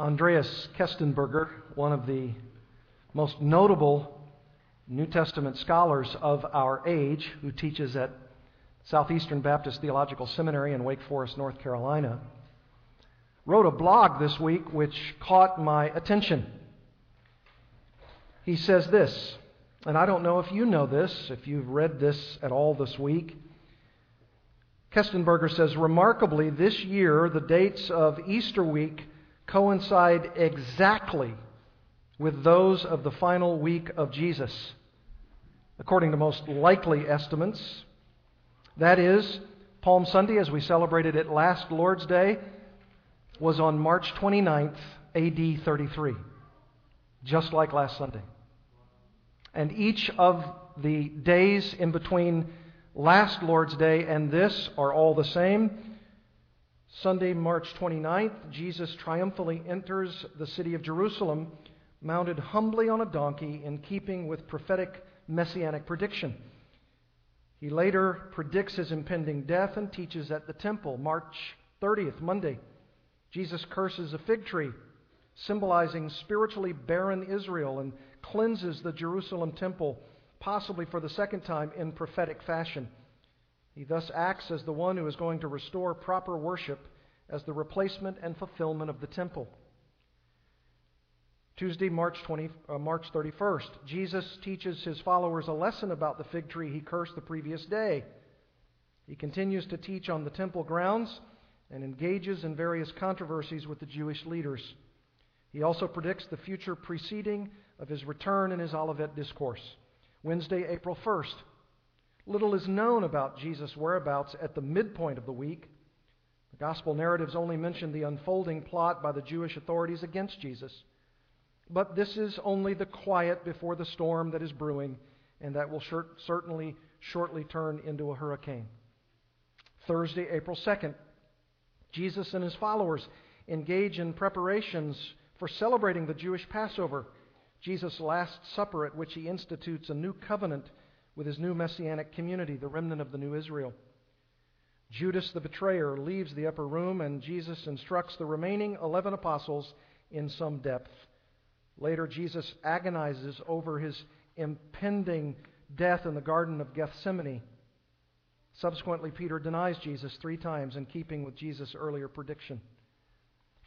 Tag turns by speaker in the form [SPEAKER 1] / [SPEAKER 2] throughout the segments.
[SPEAKER 1] Andreas Köstenberger, one of the most notable New Testament scholars of our age, who teaches at Southeastern Baptist Theological Seminary in Wake Forest, North Carolina, wrote a blog this week which caught my attention. He says this, and I don't know if you know this, if you've read this at all this week. Köstenberger says, remarkably, this year the dates of Easter week coincide exactly with those of the final week of Jesus. According to most likely estimates, that is, Palm Sunday, as we celebrated it last Lord's Day, was on March 29th, AD 33, just like last Sunday. And each of the days in between last Lord's Day and this are all the same. Sunday, March 29th, Jesus triumphantly enters the city of Jerusalem, mounted humbly on a donkey in keeping with prophetic messianic prediction. He later predicts his impending death and teaches at the temple. March 30th, Monday, Jesus curses a fig tree, symbolizing spiritually barren Israel, and cleanses the Jerusalem temple, possibly for the second time in prophetic fashion. He thus acts as the one who is going to restore proper worship as the replacement and fulfillment of the temple. Tuesday, March, 20, uh, March 31st, Jesus teaches his followers a lesson about the fig tree he cursed the previous day. He continues to teach on the temple grounds and engages in various controversies with the Jewish leaders. He also predicts the future preceding of his return in his Olivet Discourse. Wednesday, April 1st, Little is known about Jesus' whereabouts at the midpoint of the week. The gospel narratives only mention the unfolding plot by the Jewish authorities against Jesus. But this is only the quiet before the storm that is brewing, and that will certainly shortly turn into a hurricane. Thursday, April 2nd, Jesus and his followers engage in preparations for celebrating the Jewish Passover, Jesus' Last Supper, at which he institutes a new covenant with his new messianic community, the remnant of the new Israel. Judas the betrayer leaves the upper room, and Jesus instructs the remaining 11 apostles in some depth. Later, Jesus agonizes over his impending death in the Garden of Gethsemane. Subsequently, Peter denies Jesus three times in keeping with Jesus' earlier prediction.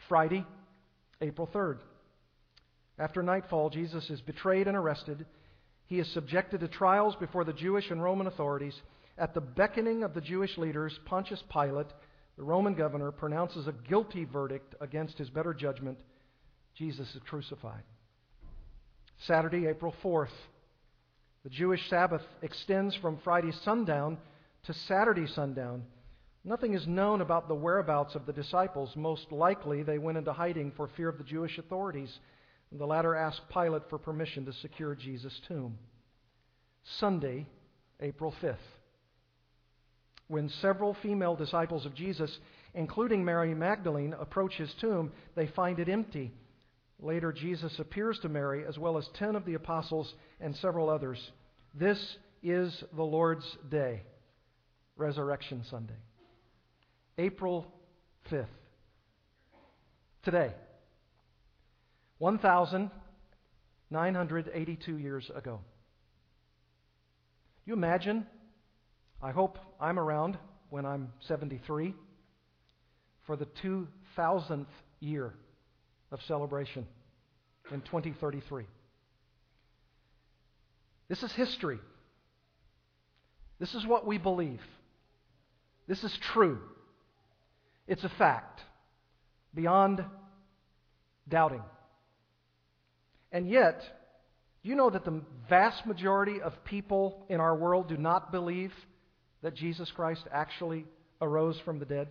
[SPEAKER 1] Friday, April 3rd. After nightfall, Jesus is betrayed and arrested. He is subjected to trials before the Jewish and Roman authorities. At the beckoning of the Jewish leaders, Pontius Pilate, the Roman governor, pronounces a guilty verdict against his better judgment. Jesus is crucified. Saturday, April 4th. The Jewish Sabbath extends from Friday sundown to Saturday sundown. Nothing is known about the whereabouts of the disciples. Most likely, they went into hiding for fear of the Jewish authorities. The latter asked Pilate for permission to secure Jesus' tomb. Sunday, April 5th. When several female disciples of Jesus, including Mary Magdalene, approach his tomb, they find it empty. Later, Jesus appears to Mary, as well as ten of the apostles and several others. This is the Lord's day, Resurrection Sunday. April 5th. Today. 1,982 years ago. You imagine? I hope I'm around when I'm 73 for the 2000th year of celebration in 2033. This is history. This is what we believe. This is true. It's a fact beyond doubting. And yet, you know that the vast majority of people in our world do not believe that Jesus Christ actually arose from the dead?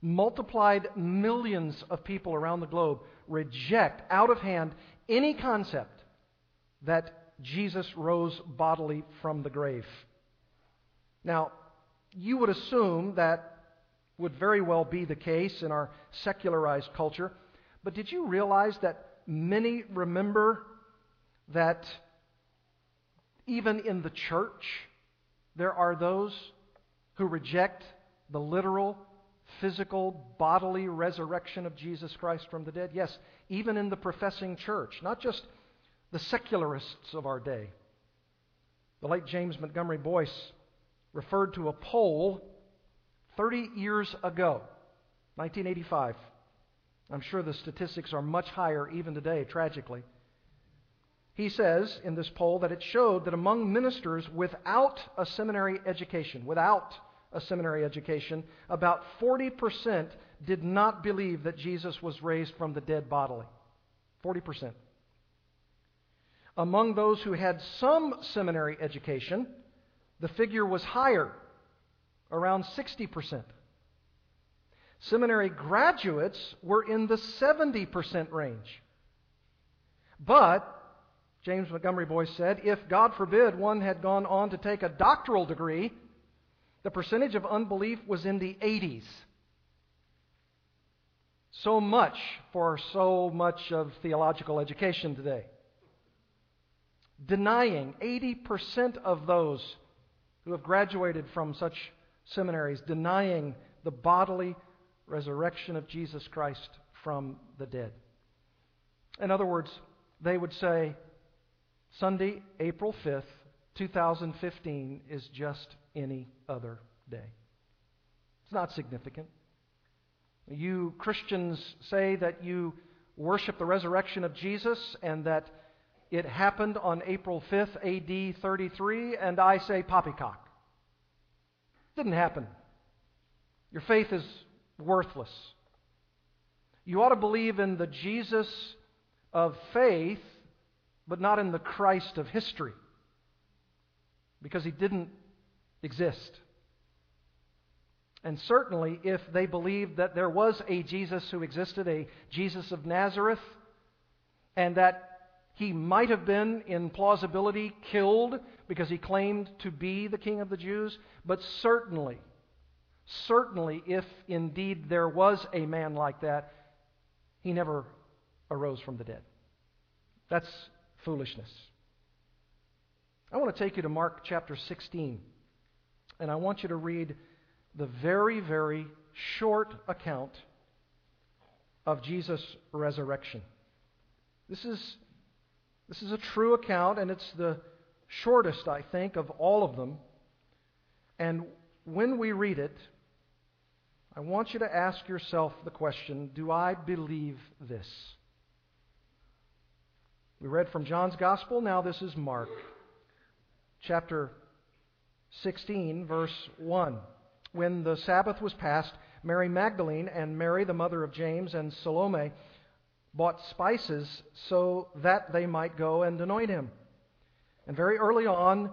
[SPEAKER 1] Multiplied millions of people around the globe reject out of hand any concept that Jesus rose bodily from the grave. Now, you would assume that would very well be the case in our secularized culture, but did you realize that many remember that even in the church, there are those who reject the literal physical, bodily resurrection of Jesus Christ from the dead? Yes, even in the professing church, not just the secularists of our day. The late James Montgomery Boice referred to a poll 30 years ago, 1985. I'm sure the statistics are much higher even today, tragically. He says in this poll that it showed that among ministers without a seminary education, without a seminary education, about 40% did not believe that Jesus was raised from the dead bodily. 40%. Among those who had some seminary education, the figure was higher, around 60%. Seminary graduates were in the 70% range. But, James Montgomery Boice said, if, God forbid, one had gone on to take a doctoral degree, the percentage of unbelief was in the 80s. So much for so much of theological education today. Denying 80% of those who have graduated from such seminaries, denying the bodily resurrection of Jesus Christ from the dead. In other words, they would say, Sunday, April 5th, 2015 is just any other day. It's not significant. You Christians say that you worship the resurrection of Jesus and that it happened on April 5th, AD 33, and I say poppycock. Didn't happen. Your faith is worthless. You ought to believe in the Jesus of faith, but not in the Christ of history, because he didn't exist. And certainly, if they believed that there was a Jesus who existed, a Jesus of Nazareth, and that he might have been, in plausibility, killed because he claimed to be the king of the Jews, but certainly, certainly, if indeed there was a man like that, he never arose from the dead. That's foolishness. I want to take you to Mark chapter 16, and I want you to read the very, very short account of Jesus' resurrection. This is, this is a true account, and it's the shortest, I think, of all of them. And when we read it, I want you to ask yourself the question Do I believe this? We read from John's Gospel, now this is Mark, chapter 16, verse 1. When the Sabbath was past, Mary Magdalene and Mary, the mother of James, and Salome bought spices so that they might go and anoint him. And very early on,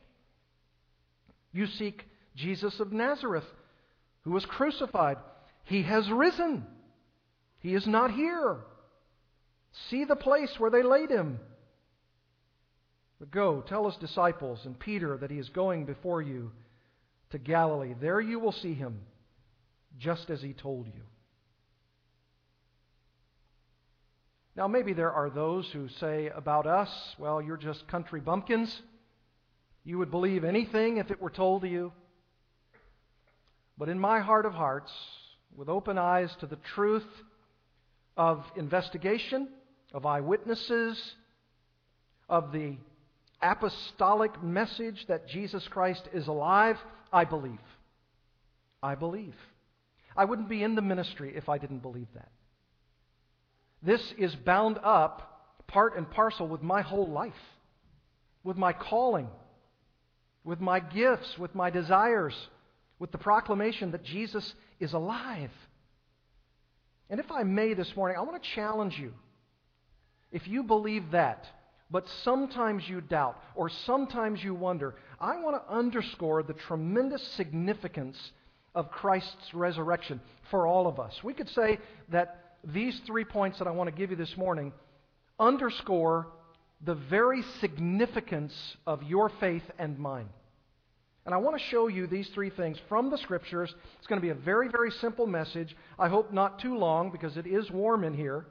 [SPEAKER 1] You seek Jesus of Nazareth, who was crucified. He has risen. He is not here. See the place where they laid him. But go, tell his disciples and Peter that he is going before you to Galilee. There you will see him, just as he told you. Now, maybe there are those who say about us, well, you're just country bumpkins. You would believe anything if it were told to you. But in my heart of hearts, with open eyes to the truth of investigation, of eyewitnesses, of the apostolic message that Jesus Christ is alive, I believe. I believe. I wouldn't be in the ministry if I didn't believe that. This is bound up part and parcel with my whole life, with my calling, with my gifts, with my desires, with the proclamation that Jesus is alive. And if I may this morning, I want to challenge you. If you believe that, but sometimes you doubt or sometimes you wonder, I want to underscore the tremendous significance of Christ's resurrection for all of us. We could say that these three points that I want to give you this morning underscore the very significance of your faith and mine. And I want to show you these three things from the Scriptures. It's going to be a very, very simple message. I hope not too long because it is warm in here.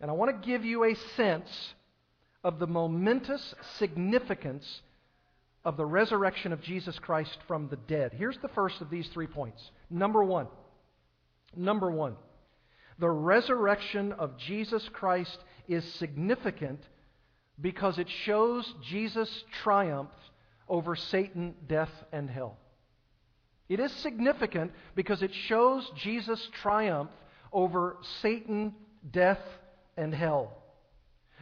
[SPEAKER 1] And I want to give you a sense of the momentous significance of the resurrection of Jesus Christ from the dead. Here's the first of these three points. Number one. Number one. The resurrection of Jesus Christ is significant because it shows Jesus' triumph over Satan, death, and hell. It is significant because it shows Jesus' triumph over Satan, death, and hell.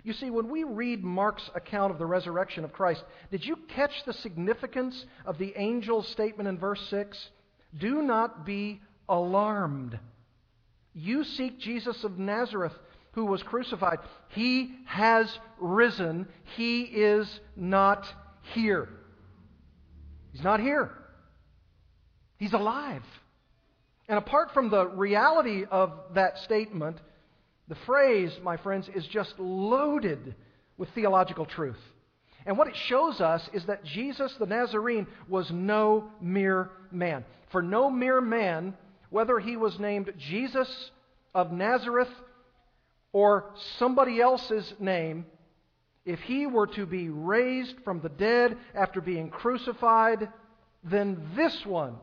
[SPEAKER 1] You see, when we read Mark's account of the resurrection of Christ, did you catch the significance of the angel's statement in verse 6? Do not be alarmed. You seek Jesus of Nazareth who was crucified. He has risen. He is not here. He's not here. He's alive. And apart from the reality of that statement, the phrase, my friends, is just loaded with theological truth. And what it shows us is that Jesus the Nazarene was no mere man. For no mere man, whether he was named Jesus of Nazareth or somebody else's name, if he were to be raised from the dead after being crucified, then this one,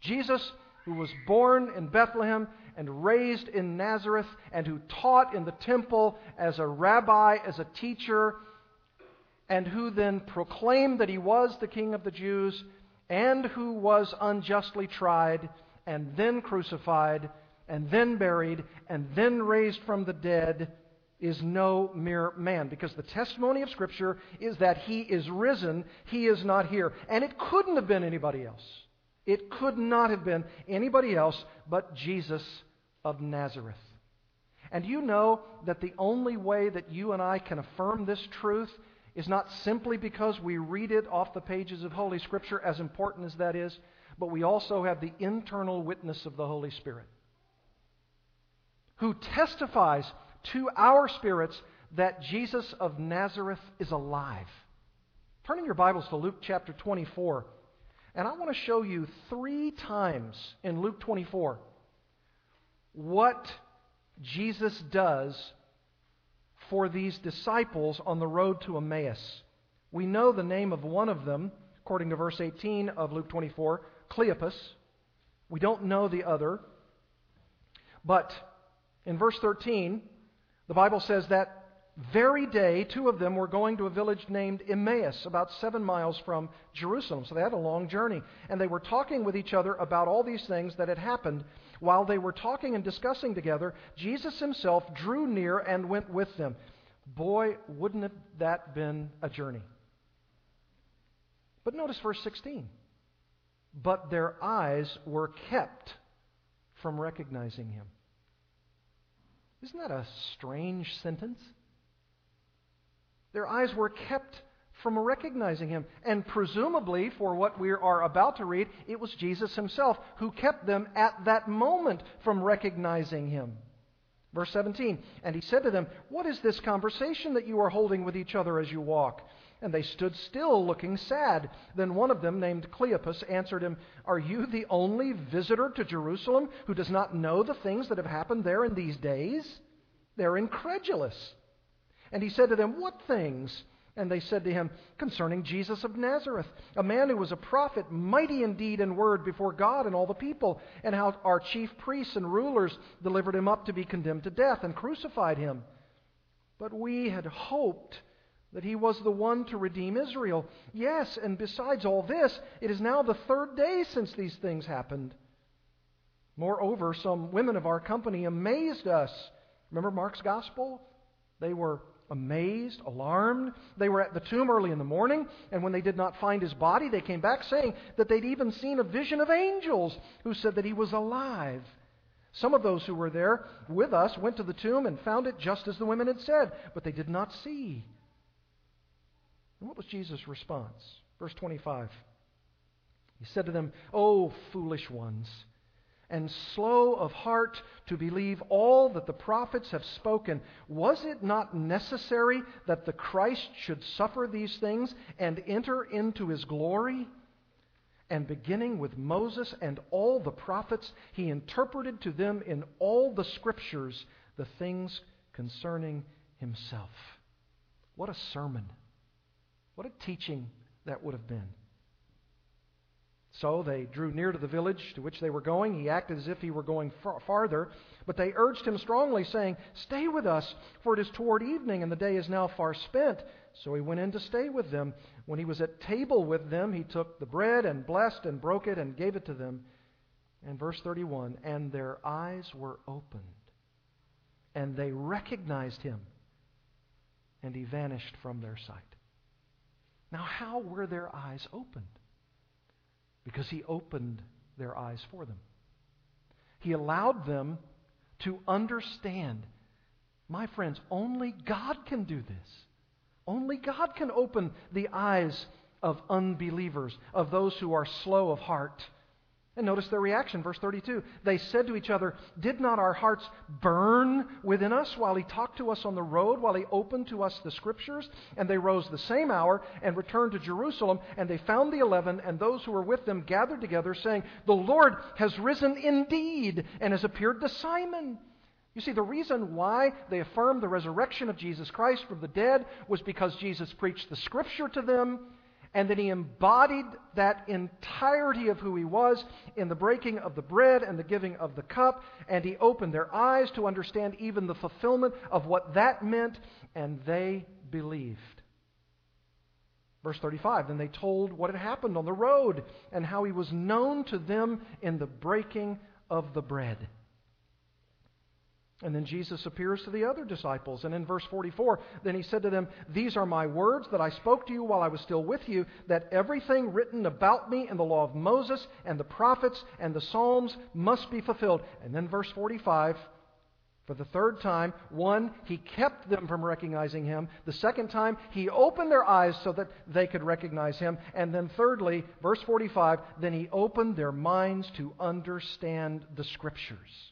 [SPEAKER 1] Jesus, who was born in Bethlehem and raised in Nazareth, and who taught in the temple as a rabbi, as a teacher, and who then proclaimed that he was the King of the Jews, and who was unjustly tried, and then crucified, and then buried, and then raised from the dead, is no mere man. Because the testimony of Scripture is that he is risen, he is not here. And it couldn't have been anybody else. It could not have been anybody else but Jesus of Nazareth. And you know that the only way that you and I can affirm this truth is not simply because we read it off the pages of Holy Scripture, as important as that is, but we also have the internal witness of the Holy Spirit, who testifies to our spirits that Jesus of Nazareth is alive. Turn in your Bibles to Luke chapter 24. And I want to show you three times in Luke 24 what Jesus does for these disciples on the road to Emmaus. We know the name of one of them, according to verse 18 of Luke 24, Cleopas. We don't know the other. But in verse 13, the Bible says that very day, two of them were going to a village named Emmaus, about seven miles from Jerusalem. So they had a long journey. And they were talking with each other about all these things that had happened. While they were talking and discussing together, Jesus himself drew near and went with them. Boy, wouldn't have that been a journey? But notice verse 16. But their eyes were kept from recognizing him. Isn't that a strange sentence? Their eyes were kept from recognizing him. And presumably, for what we are about to read, it was Jesus himself who kept them at that moment from recognizing him. Verse 17 And he said to them, What is this conversation that you are holding with each other as you walk? And they stood still, looking sad. Then one of them, named Cleopas, answered him, Are you the only visitor to Jerusalem who does not know the things that have happened there in these days? They're incredulous. And he said to them, What things? And they said to him, Concerning Jesus of Nazareth, a man who was a prophet, mighty in deed and word before God and all the people, and how our chief priests and rulers delivered him up to be condemned to death and crucified him. But we had hoped that he was the one to redeem Israel. Yes, and besides all this, it is now the third day since these things happened. Moreover, some women of our company amazed us. Remember Mark's gospel? They were amazed, alarmed. They were at the tomb early in the morning, and when they did not find his body, they came back saying that they'd even seen a vision of angels who said that he was alive. Some of those who were there with us went to the tomb and found it just as the women had said, but they did not see. And what was Jesus' response? Verse 25. He said to them, O foolish ones, and slow of heart to believe all that the prophets have spoken, was it not necessary that the Christ should suffer these things and enter into his glory? And beginning with Moses and all the prophets, he interpreted to them in all the scriptures the things concerning himself. What a sermon! What a teaching that would have been. So they drew near to the village to which they were going. He acted as if he were going far- farther, but they urged him strongly, saying, Stay with us, for it is toward evening, and the day is now far spent. So he went in to stay with them. When he was at table with them, he took the bread and blessed and broke it and gave it to them. And verse 31 And their eyes were opened, and they recognized him, and he vanished from their sight. Now, how were their eyes opened? Because he opened their eyes for them. He allowed them to understand. My friends, only God can do this. Only God can open the eyes of unbelievers, of those who are slow of heart. And notice their reaction, verse 32. They said to each other, Did not our hearts burn within us while he talked to us on the road, while he opened to us the scriptures? And they rose the same hour and returned to Jerusalem, and they found the eleven and those who were with them gathered together, saying, The Lord has risen indeed and has appeared to Simon. You see, the reason why they affirmed the resurrection of Jesus Christ from the dead was because Jesus preached the Scripture to them, and that he embodied that entirety of who he was in the breaking of the bread and the giving of the cup, and he opened their eyes to understand even the fulfillment of what that meant, and they believed. Verse 35 Then they told what had happened on the road and how he was known to them in the breaking of the bread. And then Jesus appears to the other disciples. And in verse 44, then he said to them, These are my words that I spoke to you while I was still with you, that everything written about me in the law of Moses and the prophets and the Psalms must be fulfilled. And then verse 45, for the third time, one, he kept them from recognizing him. The second time, he opened their eyes so that they could recognize him. And then, thirdly, verse 45, then he opened their minds to understand the scriptures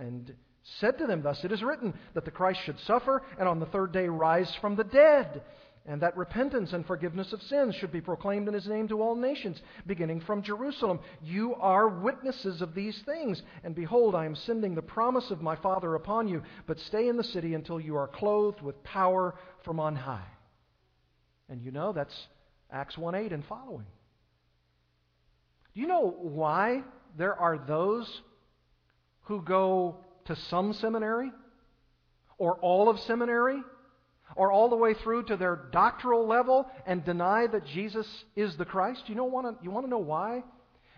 [SPEAKER 1] and said to them, Thus it is written, that the Christ should suffer and on the third day rise from the dead, and that repentance and forgiveness of sins should be proclaimed in his name to all nations, beginning from Jerusalem. You are witnesses of these things. And behold, I am sending the promise of my Father upon you, but stay in the city until you are clothed with power from on high. And you know that's Acts 1 8 and following. Do you know why there are those who go to some seminary or all of seminary or all the way through to their doctoral level and deny that Jesus is the Christ? You, know, want to, you want to know why?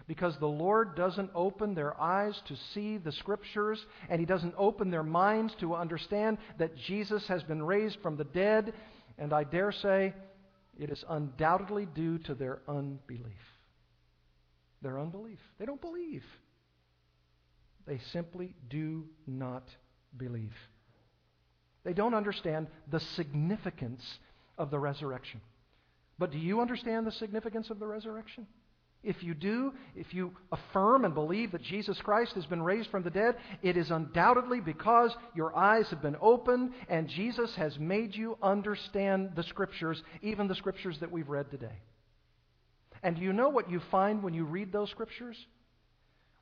[SPEAKER 1] Because the Lord doesn't open their eyes to see the Scriptures, and He doesn't open their minds to understand that Jesus has been raised from the dead, and I dare say it is undoubtedly due to their unbelief. Their unbelief. They don't believe. They simply do not believe. They don't understand the significance of the resurrection. But do you understand the significance of the resurrection? If you do, if you affirm and believe that Jesus Christ has been raised from the dead, it is undoubtedly because your eyes have been opened and Jesus has made you understand the Scriptures, even the Scriptures that we've read today. And do you know what you find when you read those Scriptures?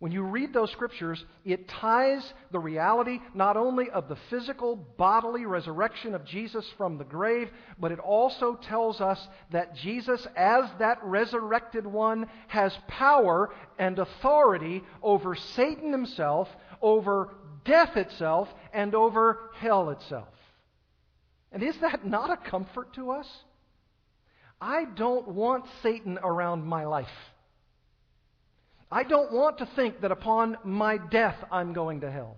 [SPEAKER 1] When you read those scriptures, it ties the reality not only of the physical, bodily resurrection of Jesus from the grave, but it also tells us that Jesus, as that resurrected one, has power and authority over Satan himself, over death itself, and over hell itself. And is that not a comfort to us? I don't want Satan around my life. I don't want to think that upon my death I'm going to hell.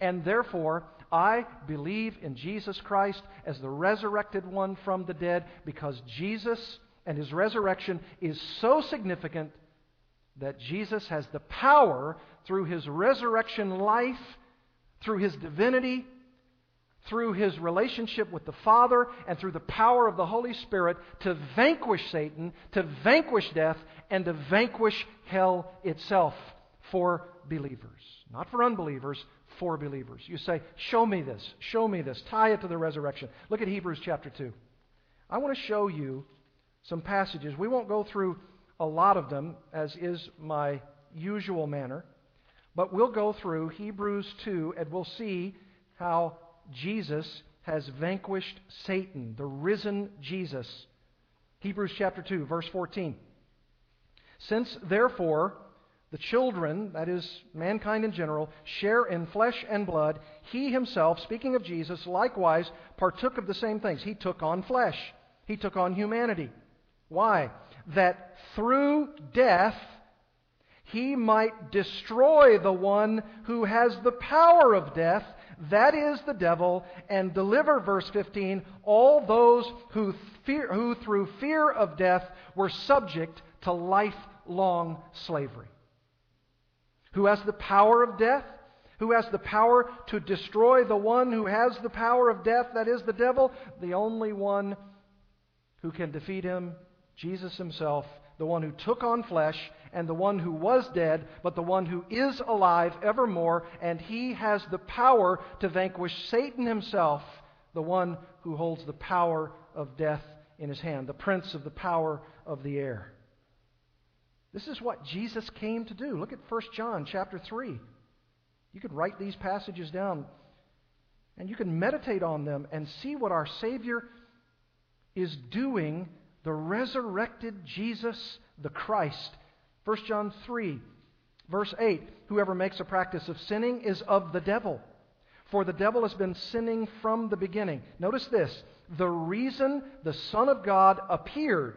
[SPEAKER 1] And therefore, I believe in Jesus Christ as the resurrected one from the dead because Jesus and his resurrection is so significant that Jesus has the power through his resurrection life, through his divinity, through his relationship with the Father and through the power of the Holy Spirit to vanquish Satan, to vanquish death, and to vanquish hell itself for believers. Not for unbelievers, for believers. You say, Show me this, show me this, tie it to the resurrection. Look at Hebrews chapter 2. I want to show you some passages. We won't go through a lot of them, as is my usual manner, but we'll go through Hebrews 2 and we'll see how Jesus has vanquished Satan, the risen Jesus. Hebrews chapter 2, verse 14. Since, therefore, the children, that is, mankind in general, share in flesh and blood, he himself, speaking of Jesus, likewise partook of the same things. He took on flesh, he took on humanity. Why? That through death, he might destroy the one who has the power of death, that is the devil, and deliver, verse 15, all those who, fear, who through fear of death were subject to lifelong slavery. Who has the power of death? Who has the power to destroy the one who has the power of death, that is the devil? The only one who can defeat him, Jesus himself, the one who took on flesh and the one who was dead, but the one who is alive evermore, and he has the power to vanquish Satan himself, the one who holds the power of death in his hand, the prince of the power of the air. This is what Jesus came to do. Look at 1 John chapter 3. You could write these passages down and you can meditate on them and see what our Savior is doing, the resurrected Jesus, the Christ, 1 John 3, verse 8 Whoever makes a practice of sinning is of the devil, for the devil has been sinning from the beginning. Notice this the reason the Son of God appeared.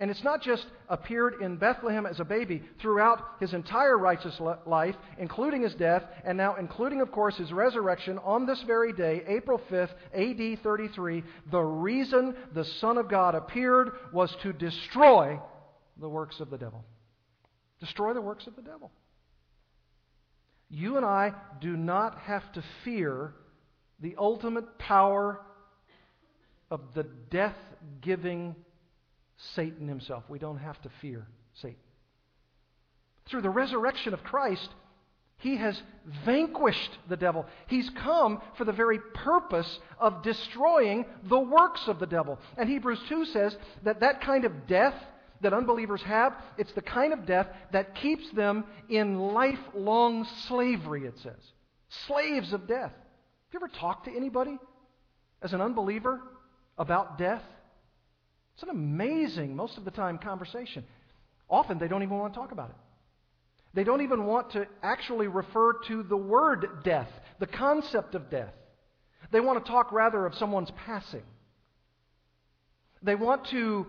[SPEAKER 1] And it's not just appeared in Bethlehem as a baby throughout his entire righteous life, including his death, and now including, of course, his resurrection on this very day, April 5th, AD 33. The reason the Son of God appeared was to destroy the works of the devil. Destroy the works of the devil. You and I do not have to fear the ultimate power of the death giving Satan himself. We don't have to fear Satan. Through the resurrection of Christ, he has vanquished the devil. He's come for the very purpose of destroying the works of the devil. And Hebrews 2 says that that kind of death that unbelievers have, it's the kind of death that keeps them in lifelong slavery, it says. Slaves of death. Have you ever talked to anybody as an unbeliever about death? It's an amazing, most of the time, conversation. Often they don't even want to talk about it. They don't even want to actually refer to the word death, the concept of death. They want to talk rather of someone's passing. They want to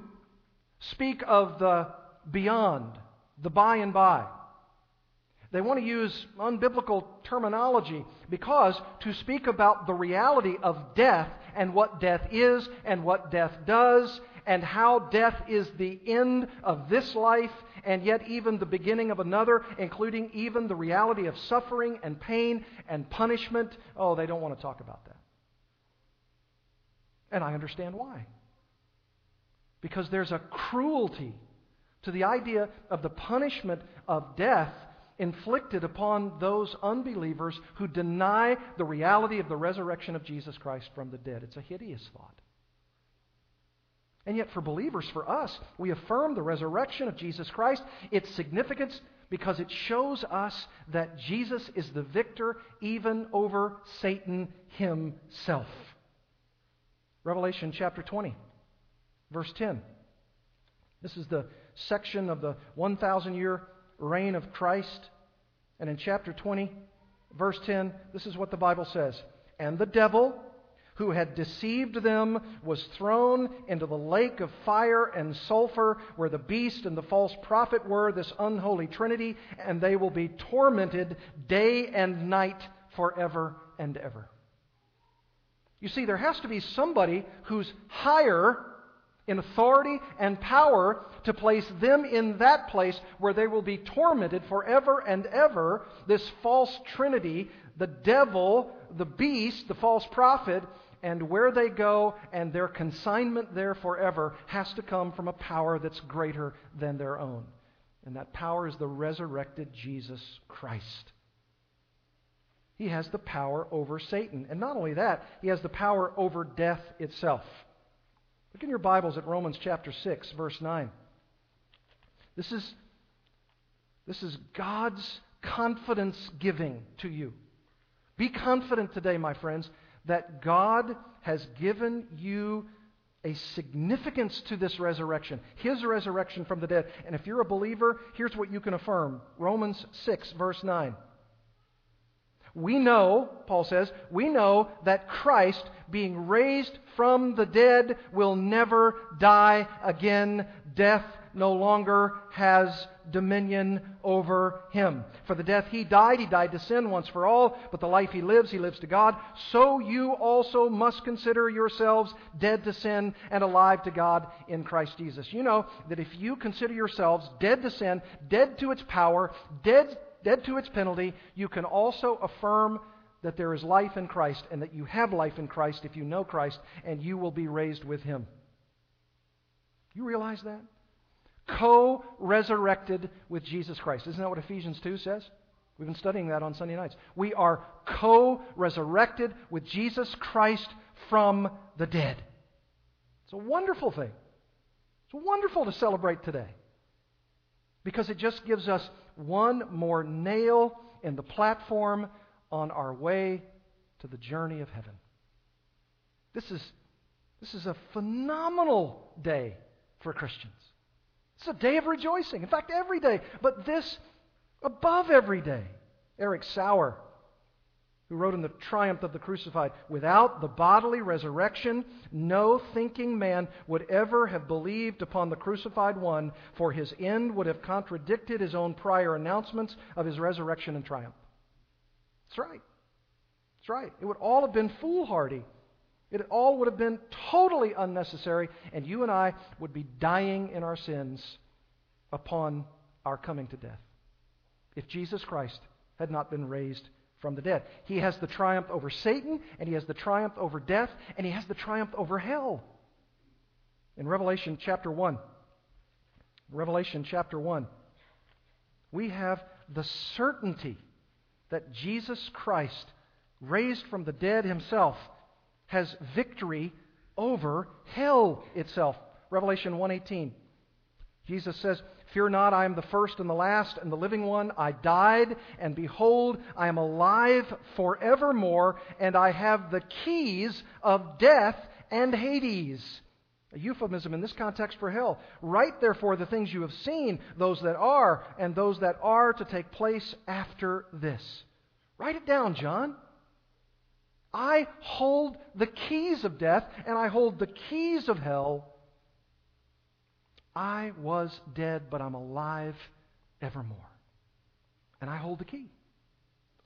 [SPEAKER 1] speak of the beyond, the by and by. They want to use unbiblical terminology because to speak about the reality of death and what death is and what death does and how death is the end of this life and yet even the beginning of another, including even the reality of suffering and pain and punishment. Oh, they don't want to talk about that. And I understand why. Because there's a cruelty to the idea of the punishment of death inflicted upon those unbelievers who deny the reality of the resurrection of Jesus Christ from the dead. It's a hideous thought. And yet, for believers, for us, we affirm the resurrection of Jesus Christ, its significance because it shows us that Jesus is the victor even over Satan himself. Revelation chapter 20. Verse 10. This is the section of the 1,000 year reign of Christ. And in chapter 20, verse 10, this is what the Bible says And the devil, who had deceived them, was thrown into the lake of fire and sulfur, where the beast and the false prophet were, this unholy trinity, and they will be tormented day and night forever and ever. You see, there has to be somebody who's higher in authority and power to place them in that place where they will be tormented forever and ever. This false trinity, the devil, the beast, the false prophet, and where they go and their consignment there forever has to come from a power that's greater than their own. And that power is the resurrected Jesus Christ. He has the power over Satan. And not only that, he has the power over death itself. Look in your Bibles at Romans chapter 6, verse 9. This is, this is God's confidence giving to you. Be confident today, my friends, that God has given you a significance to this resurrection, His resurrection from the dead. And if you're a believer, here's what you can affirm Romans 6, verse 9. We know, Paul says, we know that Christ, being raised from the dead, will never die again. Death no longer has dominion over him. For the death he died, he died to sin once for all, but the life he lives, he lives to God. So you also must consider yourselves dead to sin and alive to God in Christ Jesus. You know that if you consider yourselves dead to sin, dead to its power, dead, dead to its penalty, you can also affirm that there is life in Christ and that you have life in Christ if you know Christ and you will be raised with him. You realize that? co resurrected with Jesus Christ. Isn't that what Ephesians 2 says? We've been studying that on Sunday nights. We are co resurrected with Jesus Christ from the dead. It's a wonderful thing. It's wonderful to celebrate today because it just gives us one more nail in the platform on our way to the journey of heaven. This is, this is a phenomenal day for Christians. It's a day of rejoicing. In fact, every day. But this above every day. Eric Sauer, who wrote in The Triumph of the Crucified, without the bodily resurrection, no thinking man would ever have believed upon the crucified one, for his end would have contradicted his own prior announcements of his resurrection and triumph. That's right. That's right. It would all have been foolhardy it all would have been totally unnecessary, and you and I would be dying in our sins upon our coming to death if Jesus Christ had not been raised from the dead. He has the triumph over Satan, and he has the triumph over death, and he has the triumph over hell. In Revelation chapter 1, Revelation chapter 1, we have the certainty that Jesus Christ, raised from the dead himself, has victory over hell itself. Revelation 1:18. Jesus says, "Fear not, I am the first and the last and the living one. I died, and behold, I am alive forevermore, and I have the keys of death and Hades." A euphemism in this context for hell. Write therefore the things you have seen, those that are, and those that are to take place after this. Write it down, John. I hold the keys of death and I hold the keys of hell. I was dead, but I'm alive evermore. And I hold the key.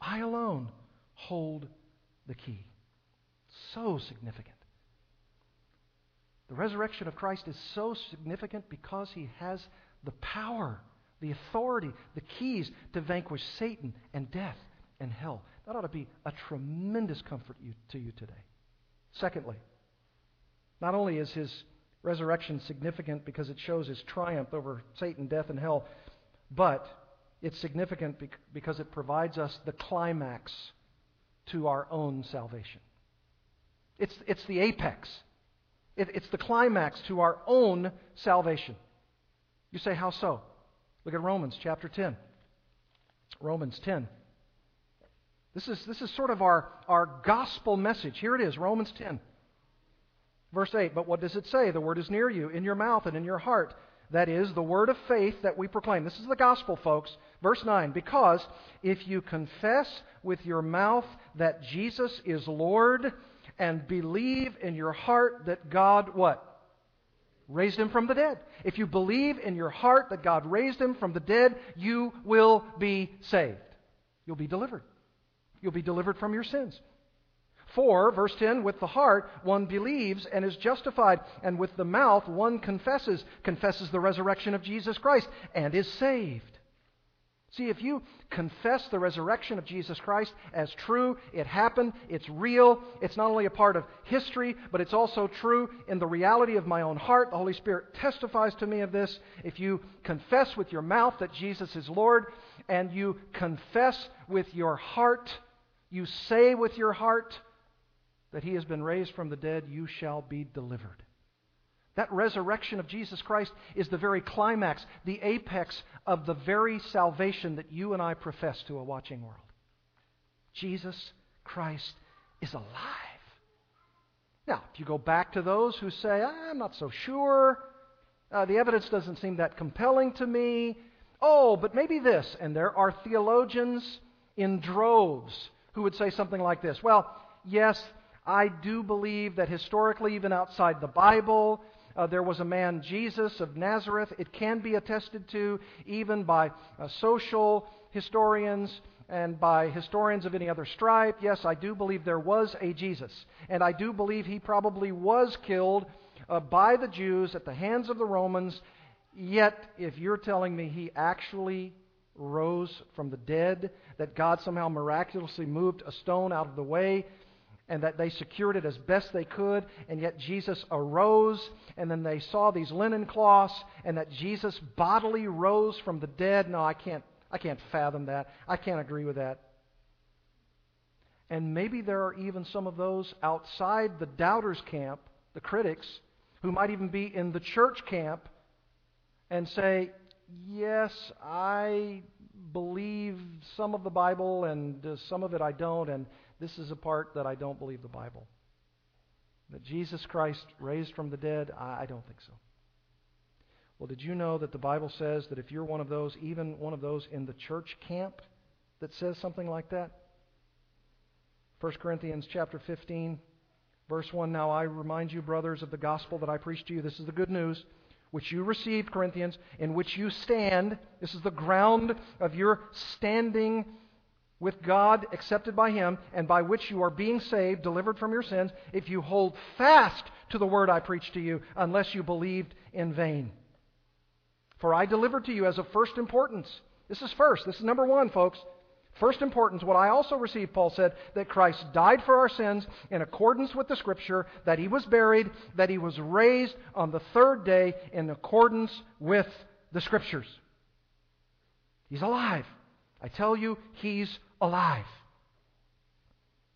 [SPEAKER 1] I alone hold the key. So significant. The resurrection of Christ is so significant because he has the power, the authority, the keys to vanquish Satan and death and hell. That ought to be a tremendous comfort to you today. Secondly, not only is his resurrection significant because it shows his triumph over Satan, death, and hell, but it's significant because it provides us the climax to our own salvation. It's, it's the apex, it, it's the climax to our own salvation. You say, how so? Look at Romans chapter 10. Romans 10. This is, this is sort of our, our gospel message. Here it is, Romans 10, verse 8. But what does it say? The word is near you, in your mouth and in your heart. That is the word of faith that we proclaim. This is the gospel, folks. Verse 9. Because if you confess with your mouth that Jesus is Lord and believe in your heart that God, what? Raised him from the dead. If you believe in your heart that God raised him from the dead, you will be saved. You'll be delivered. You'll be delivered from your sins. For, verse 10, with the heart one believes and is justified, and with the mouth one confesses, confesses the resurrection of Jesus Christ, and is saved. See, if you confess the resurrection of Jesus Christ as true, it happened, it's real, it's not only a part of history, but it's also true in the reality of my own heart. The Holy Spirit testifies to me of this. If you confess with your mouth that Jesus is Lord, and you confess with your heart, you say with your heart that He has been raised from the dead, you shall be delivered. That resurrection of Jesus Christ is the very climax, the apex of the very salvation that you and I profess to a watching world. Jesus Christ is alive. Now, if you go back to those who say, I'm not so sure, uh, the evidence doesn't seem that compelling to me, oh, but maybe this, and there are theologians in droves who would say something like this Well, yes, I do believe that historically, even outside the Bible, uh, there was a man, Jesus of Nazareth. It can be attested to even by uh, social historians and by historians of any other stripe. Yes, I do believe there was a Jesus. And I do believe he probably was killed uh, by the Jews at the hands of the Romans. Yet, if you're telling me he actually rose from the dead, that God somehow miraculously moved a stone out of the way, and that they secured it as best they could, and yet Jesus arose, and then they saw these linen cloths, and that Jesus bodily rose from the dead. No, I can't, I can't fathom that. I can't agree with that. And maybe there are even some of those outside the doubters' camp, the critics, who might even be in the church camp and say, Yes, I believe some of the Bible, and uh, some of it I don't, and this is a part that I don't believe the Bible. That Jesus Christ raised from the dead, I, don't think so. Well, did you know that the Bible says that if you're one of those, even one of those in the church camp that says something like that? 1 Corinthians chapter 15, verse 1. Now I remind you, brothers, of the gospel that I preached to you. This is the good news which you received, Corinthians, in which you stand. This is the ground of your standing with God, accepted by Him, and by which you are being saved, delivered from your sins, if you hold fast to the word I preached to you, unless you believed in vain. For I delivered to you as of first importance. This is first. This is number one, folks. First importance, what I also received, Paul said, that Christ died for our sins in accordance with the Scripture, that he was buried, that he was raised on the third day in accordance with the Scriptures. He's alive. I tell you, he's alive.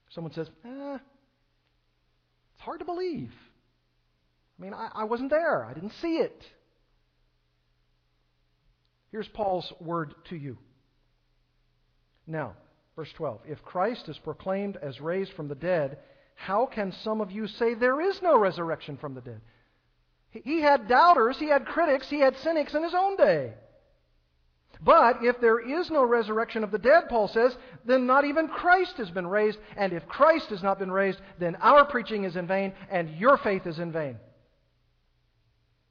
[SPEAKER 1] Someone says, eh, it's hard to believe. I mean, I, I wasn't there, I didn't see it. Here's Paul's word to you. Now, verse 12 If Christ is proclaimed as raised from the dead, how can some of you say there is no resurrection from the dead? He had doubters, he had critics, he had cynics in his own day. But if there is no resurrection of the dead, Paul says, then not even Christ has been raised. And if Christ has not been raised, then our preaching is in vain and your faith is in vain.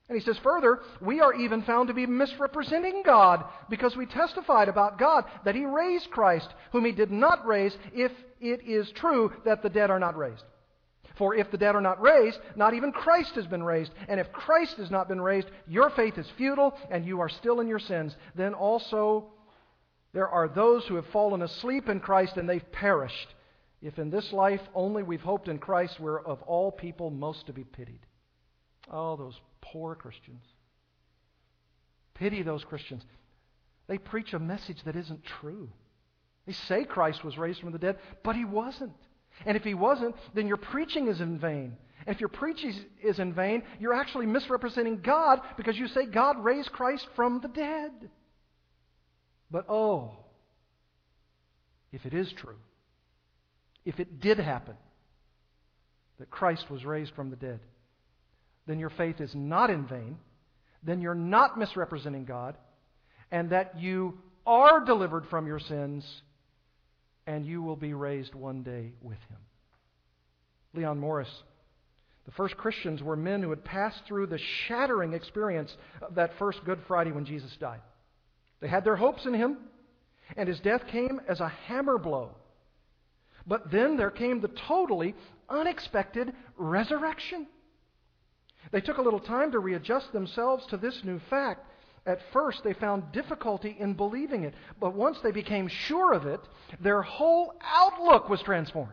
[SPEAKER 1] And he says further, we are even found to be misrepresenting God because we testified about God that he raised Christ, whom he did not raise, if it is true that the dead are not raised. For if the dead are not raised, not even Christ has been raised. And if Christ has not been raised, your faith is futile and you are still in your sins. Then also there are those who have fallen asleep in Christ and they've perished. If in this life only we've hoped in Christ, we're of all people most to be pitied. Oh, those poor Christians. Pity those Christians. They preach a message that isn't true. They say Christ was raised from the dead, but he wasn't. And if he wasn't, then your preaching is in vain. And if your preaching is in vain, you're actually misrepresenting God because you say God raised Christ from the dead. But oh, if it is true, if it did happen that Christ was raised from the dead, then your faith is not in vain, then you're not misrepresenting God, and that you are delivered from your sins and you will be raised one day with him. Leon Morris. The first Christians were men who had passed through the shattering experience of that first Good Friday when Jesus died. They had their hopes in him, and his death came as a hammer blow. But then there came the totally unexpected resurrection. They took a little time to readjust themselves to this new fact, At first, they found difficulty in believing it, but once they became sure of it, their whole outlook was transformed.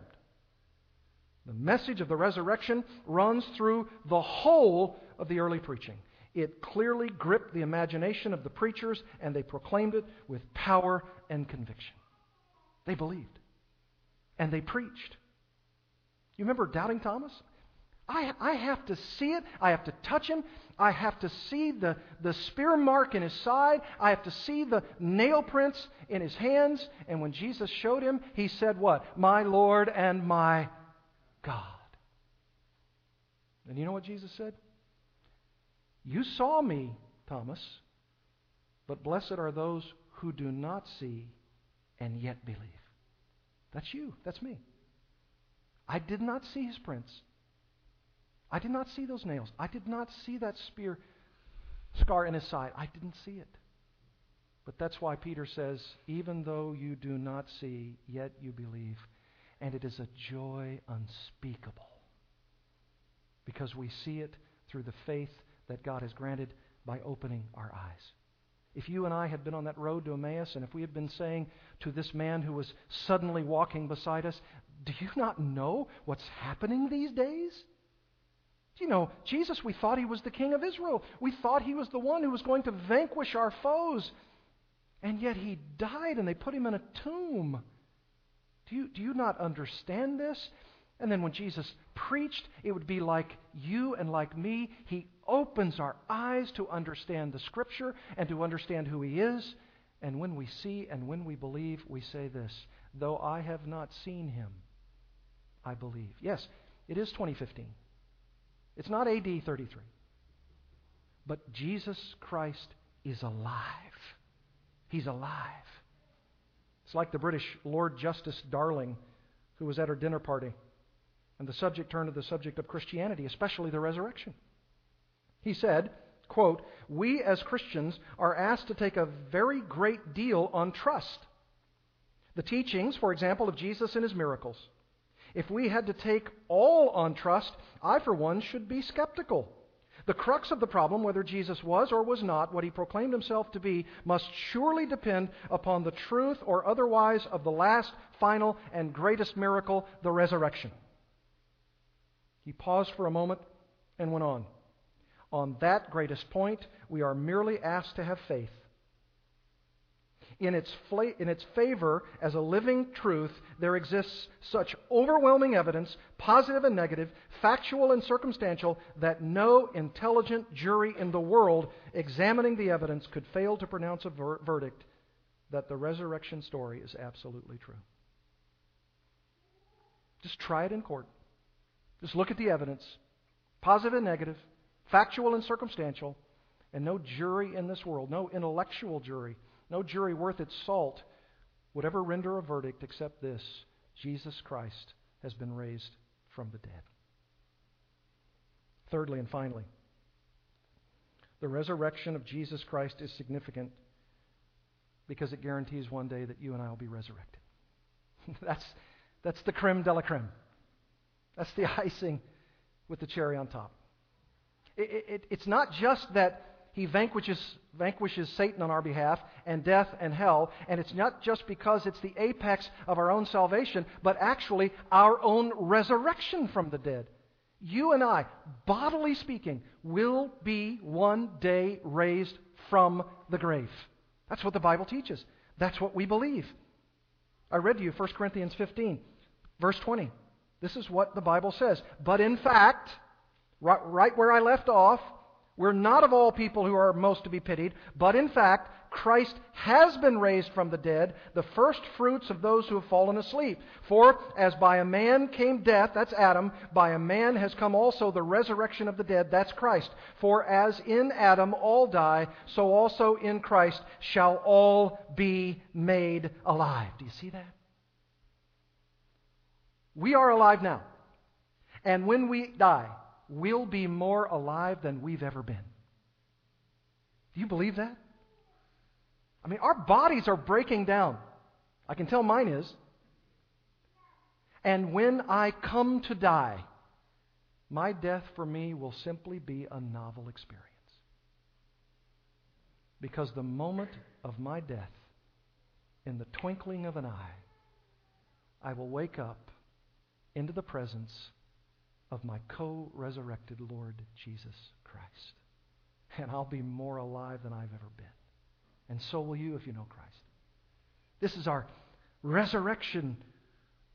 [SPEAKER 1] The message of the resurrection runs through the whole of the early preaching. It clearly gripped the imagination of the preachers, and they proclaimed it with power and conviction. They believed, and they preached. You remember doubting Thomas? I, I have to see it. I have to touch him. I have to see the, the spear mark in his side. I have to see the nail prints in his hands. And when Jesus showed him, he said, What? My Lord and my God. And you know what Jesus said? You saw me, Thomas, but blessed are those who do not see and yet believe. That's you. That's me. I did not see his prints. I did not see those nails. I did not see that spear scar in his side. I didn't see it. But that's why Peter says, even though you do not see, yet you believe. And it is a joy unspeakable because we see it through the faith that God has granted by opening our eyes. If you and I had been on that road to Emmaus, and if we had been saying to this man who was suddenly walking beside us, Do you not know what's happening these days? You know, Jesus, we thought he was the king of Israel. We thought he was the one who was going to vanquish our foes. And yet he died and they put him in a tomb. Do you, do you not understand this? And then when Jesus preached, it would be like you and like me. He opens our eyes to understand the Scripture and to understand who He is. And when we see and when we believe, we say this Though I have not seen Him, I believe. Yes, it is 2015. It's not AD 33. But Jesus Christ is alive. He's alive. It's like the British Lord Justice Darling who was at her dinner party. And the subject turned to the subject of Christianity, especially the resurrection. He said, quote, We as Christians are asked to take a very great deal on trust. The teachings, for example, of Jesus and his miracles. If we had to take all on trust, I, for one, should be skeptical. The crux of the problem, whether Jesus was or was not what he proclaimed himself to be, must surely depend upon the truth or otherwise of the last, final, and greatest miracle, the resurrection. He paused for a moment and went on. On that greatest point, we are merely asked to have faith in its, fla- in its favor as a living truth, there exists such overwhelming evidence, positive and negative, factual and circumstantial, that no intelligent jury in the world examining the evidence could fail to pronounce a ver- verdict that the resurrection story is absolutely true. Just try it in court. Just look at the evidence, positive and negative, factual and circumstantial, and no jury in this world, no intellectual jury no jury worth its salt would ever render a verdict except this Jesus Christ has been raised from the dead. Thirdly and finally, the resurrection of Jesus Christ is significant because it guarantees one day that you and I will be resurrected. that's, that's the creme de la creme. That's the icing with the cherry on top. It, it, it's not just that he vanquishes, vanquishes Satan on our behalf and death and hell. And it's not just because it's the apex of our own salvation, but actually our own resurrection from the dead. You and I, bodily speaking, will be one day raised from the grave. That's what the Bible teaches. That's what we believe. I read to you 1 Corinthians 15, verse 20. This is what the Bible says. But in fact, right, right where I left off, we're not of all people who are most to be pitied, but in fact, Christ has been raised from the dead, the first fruits of those who have fallen asleep. For as by a man came death, that's Adam, by a man has come also the resurrection of the dead, that's Christ. For as in Adam all die, so also in Christ shall all be made alive. Do you see that? We are alive now. And when we die, we'll be more alive than we've ever been. Do you believe that? I mean, our bodies are breaking down. I can tell mine is. And when I come to die, my death for me will simply be a novel experience. Because the moment of my death, in the twinkling of an eye, I will wake up into the presence of my co resurrected Lord Jesus Christ. And I'll be more alive than I've ever been. And so will you if you know Christ. This is our resurrection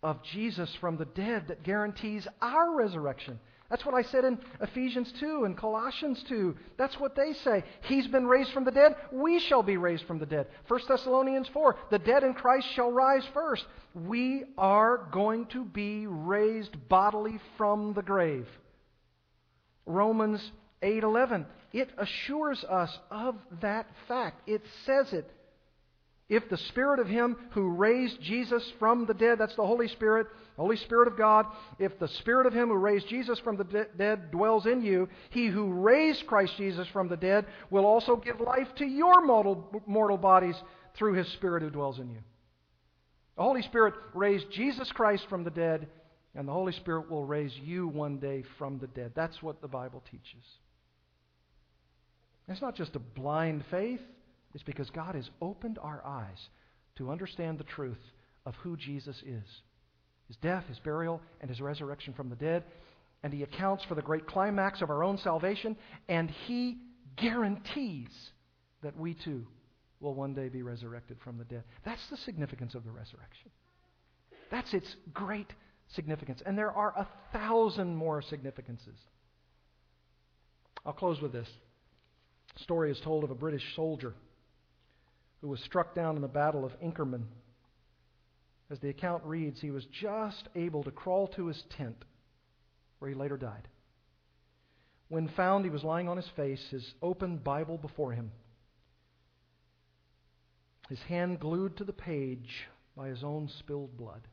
[SPEAKER 1] of Jesus from the dead that guarantees our resurrection. That's what I said in Ephesians 2 and Colossians 2. That's what they say. He's been raised from the dead. We shall be raised from the dead. 1 Thessalonians 4. The dead in Christ shall rise first. We are going to be raised bodily from the grave. Romans 8:11. It assures us of that fact. It says it if the Spirit of Him who raised Jesus from the dead, that's the Holy Spirit, Holy Spirit of God, if the Spirit of Him who raised Jesus from the de- dead dwells in you, He who raised Christ Jesus from the dead will also give life to your mortal, mortal bodies through His Spirit who dwells in you. The Holy Spirit raised Jesus Christ from the dead, and the Holy Spirit will raise you one day from the dead. That's what the Bible teaches. It's not just a blind faith. It's because God has opened our eyes to understand the truth of who Jesus is his death, his burial, and his resurrection from the dead. And he accounts for the great climax of our own salvation, and he guarantees that we too will one day be resurrected from the dead. That's the significance of the resurrection. That's its great significance. And there are a thousand more significances. I'll close with this. A story is told of a British soldier who was struck down in the Battle of Inkerman. As the account reads, he was just able to crawl to his tent, where he later died. When found, he was lying on his face, his open Bible before him, his hand glued to the page by his own spilled blood.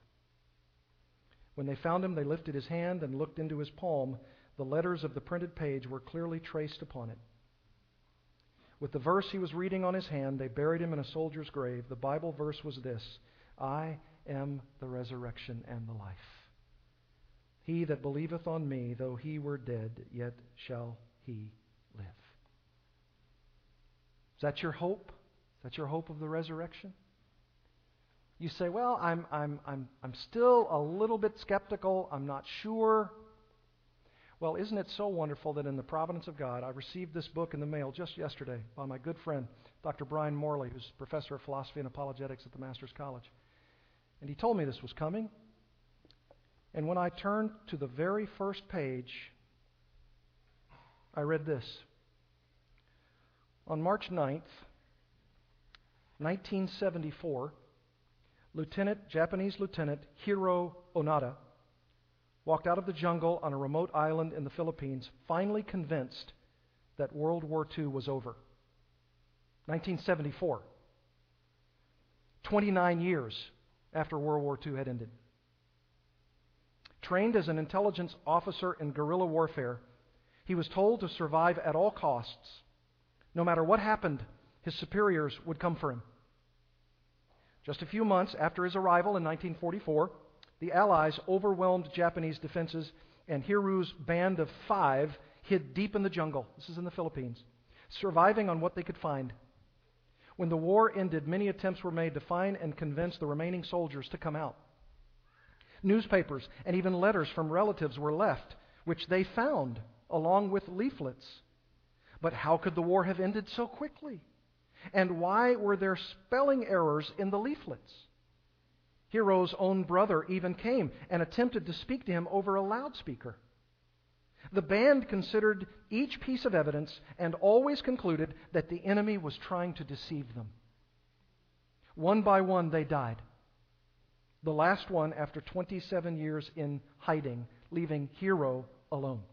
[SPEAKER 1] When they found him, they lifted his hand and looked into his palm. The letters of the printed page were clearly traced upon it. With the verse he was reading on his hand, they buried him in a soldier's grave. The Bible verse was this I am the resurrection and the life. He that believeth on me, though he were dead, yet shall he live. Is that your hope? Is that your hope of the resurrection? You say, Well, I'm, I'm, I'm, I'm still a little bit skeptical. I'm not sure. Well, isn't it so wonderful that in the providence of God, I received this book in the mail just yesterday by my good friend, Dr. Brian Morley, who's professor of philosophy and apologetics at the Master's College. And he told me this was coming. And when I turned to the very first page, I read this. On March 9th, 1974, Lieutenant, Japanese Lieutenant Hiroo Onoda walked out of the jungle on a remote island in the Philippines, finally convinced that World War II was over. 1974. 29 years after World War II had ended. Trained as an intelligence officer in guerrilla warfare, he was told to survive at all costs. No matter what happened, his superiors would come for him. Just a few months after his arrival in 1944, the Allies overwhelmed Japanese defenses, and Hiroo's band of five hid deep in the jungle. This is in the Philippines, surviving on what they could find. When the war ended, many attempts were made to find and convince the remaining soldiers to come out. Newspapers and even letters from relatives were left, which they found along with leaflets. But how could the war have ended so quickly? And why were there spelling errors in the leaflets? Hiroo's own brother even came and attempted to speak to him over a loudspeaker. The band considered each piece of evidence and always concluded that the enemy was trying to deceive them. One by one, they died. The last one after 27 years in hiding, leaving Hiroo alone.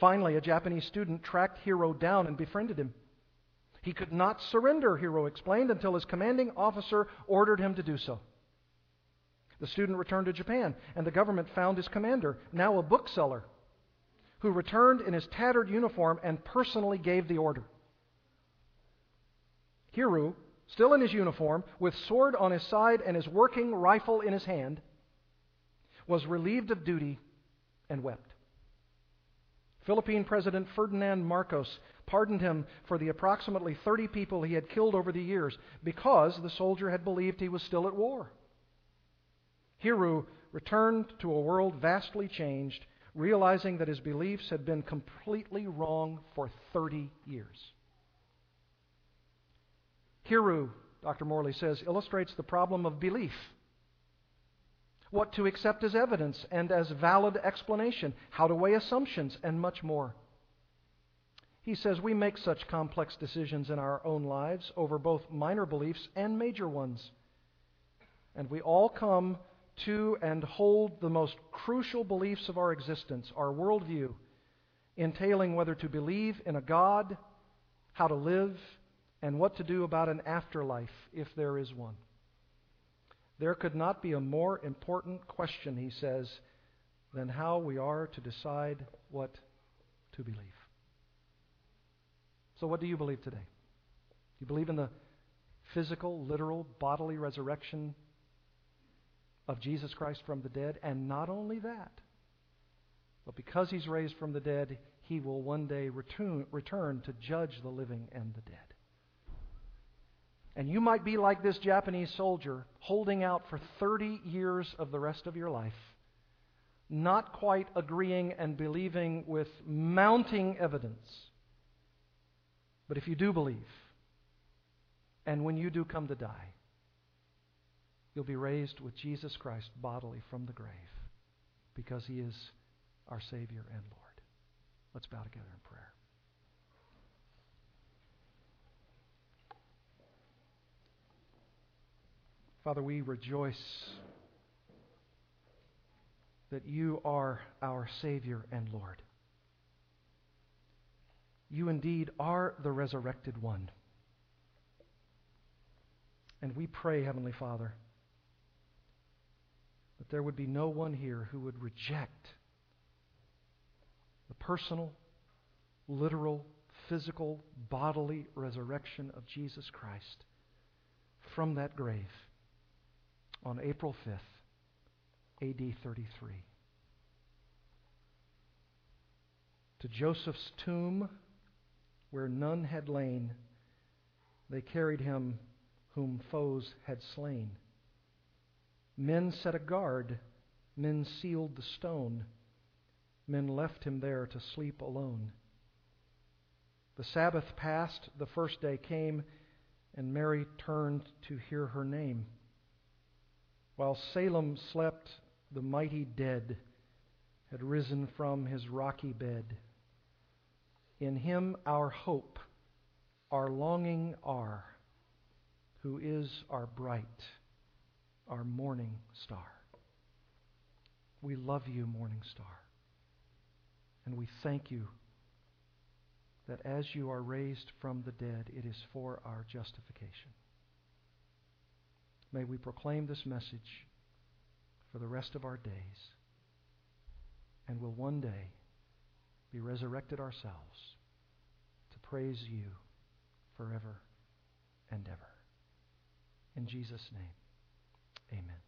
[SPEAKER 1] Finally, a Japanese student tracked Hiroo down and befriended him. He could not surrender, Hiroo explained, until his commanding officer ordered him to do so. The student returned to Japan, and the government found his commander, now a bookseller, who returned in his tattered uniform and personally gave the order. Hiroo, still in his uniform, with sword on his side and his working rifle in his hand, was relieved of duty and wept. Philippine President Ferdinand Marcos pardoned him for the approximately 30 people he had killed over the years because the soldier had believed he was still at war. Hiroo returned to a world vastly changed, realizing that his beliefs had been completely wrong for 30 years. Hiroo, Dr. Morley says, illustrates the problem of belief what to accept as evidence and as valid explanation, how to weigh assumptions, and much more. He says we make such complex decisions in our own lives over both minor beliefs and major ones. And we all come to and hold the most crucial beliefs of our existence, our worldview, entailing whether to believe in a God, how to live, and what to do about an afterlife if there is one. There could not be a more important question, he says, than how we are to decide what to believe. So, what do you believe today? Do you believe in the physical, literal, bodily resurrection of Jesus Christ from the dead? And not only that, but because he's raised from the dead, he will one day return, return to judge the living and the dead. And you might be like this Japanese soldier, holding out for 30 years of the rest of your life, not quite agreeing and believing with mounting evidence. But if you do believe, and when you do come to die, you'll be raised with Jesus Christ bodily from the grave because he is our Savior and Lord. Let's bow together in prayer. Father, we rejoice that you are our Savior and Lord. You indeed are the resurrected one. And we pray, Heavenly Father, that there would be no one here who would reject the personal, literal, physical, bodily resurrection of Jesus Christ from that grave on April 5th, AD 33. To Joseph's tomb, where none had lain, they carried him whom foes had slain. Men set a guard, men sealed the stone, men left him there to sleep alone. The Sabbath passed, the first day came, and Mary turned to hear her name. While Salem slept, the mighty dead had risen from his rocky bed. In him our hope, our longing are, who is our bright, our morning star. We love you, morning star. And we thank you that as you are raised from the dead, it is for our justification. May we proclaim this message for the rest of our days and will one day be resurrected ourselves to praise you forever and ever. In Jesus' name, amen.